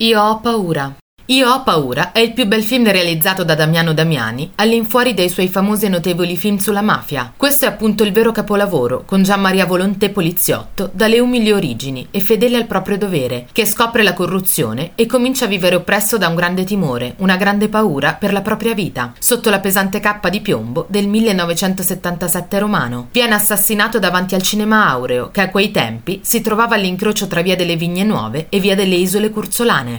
Io ho paura. Io ho paura è il più bel film realizzato da Damiano Damiani all'infuori dei suoi famosi e notevoli film sulla mafia. Questo è appunto il vero capolavoro, con Gian Maria Volonté poliziotto, dalle umili origini e fedele al proprio dovere, che scopre la corruzione e comincia a vivere oppresso da un grande timore, una grande paura per la propria vita, sotto la pesante cappa di piombo del 1977 romano. Viene assassinato davanti al cinema Aureo, che a quei tempi si trovava all'incrocio tra via delle Vigne Nuove e via delle Isole Curzolane.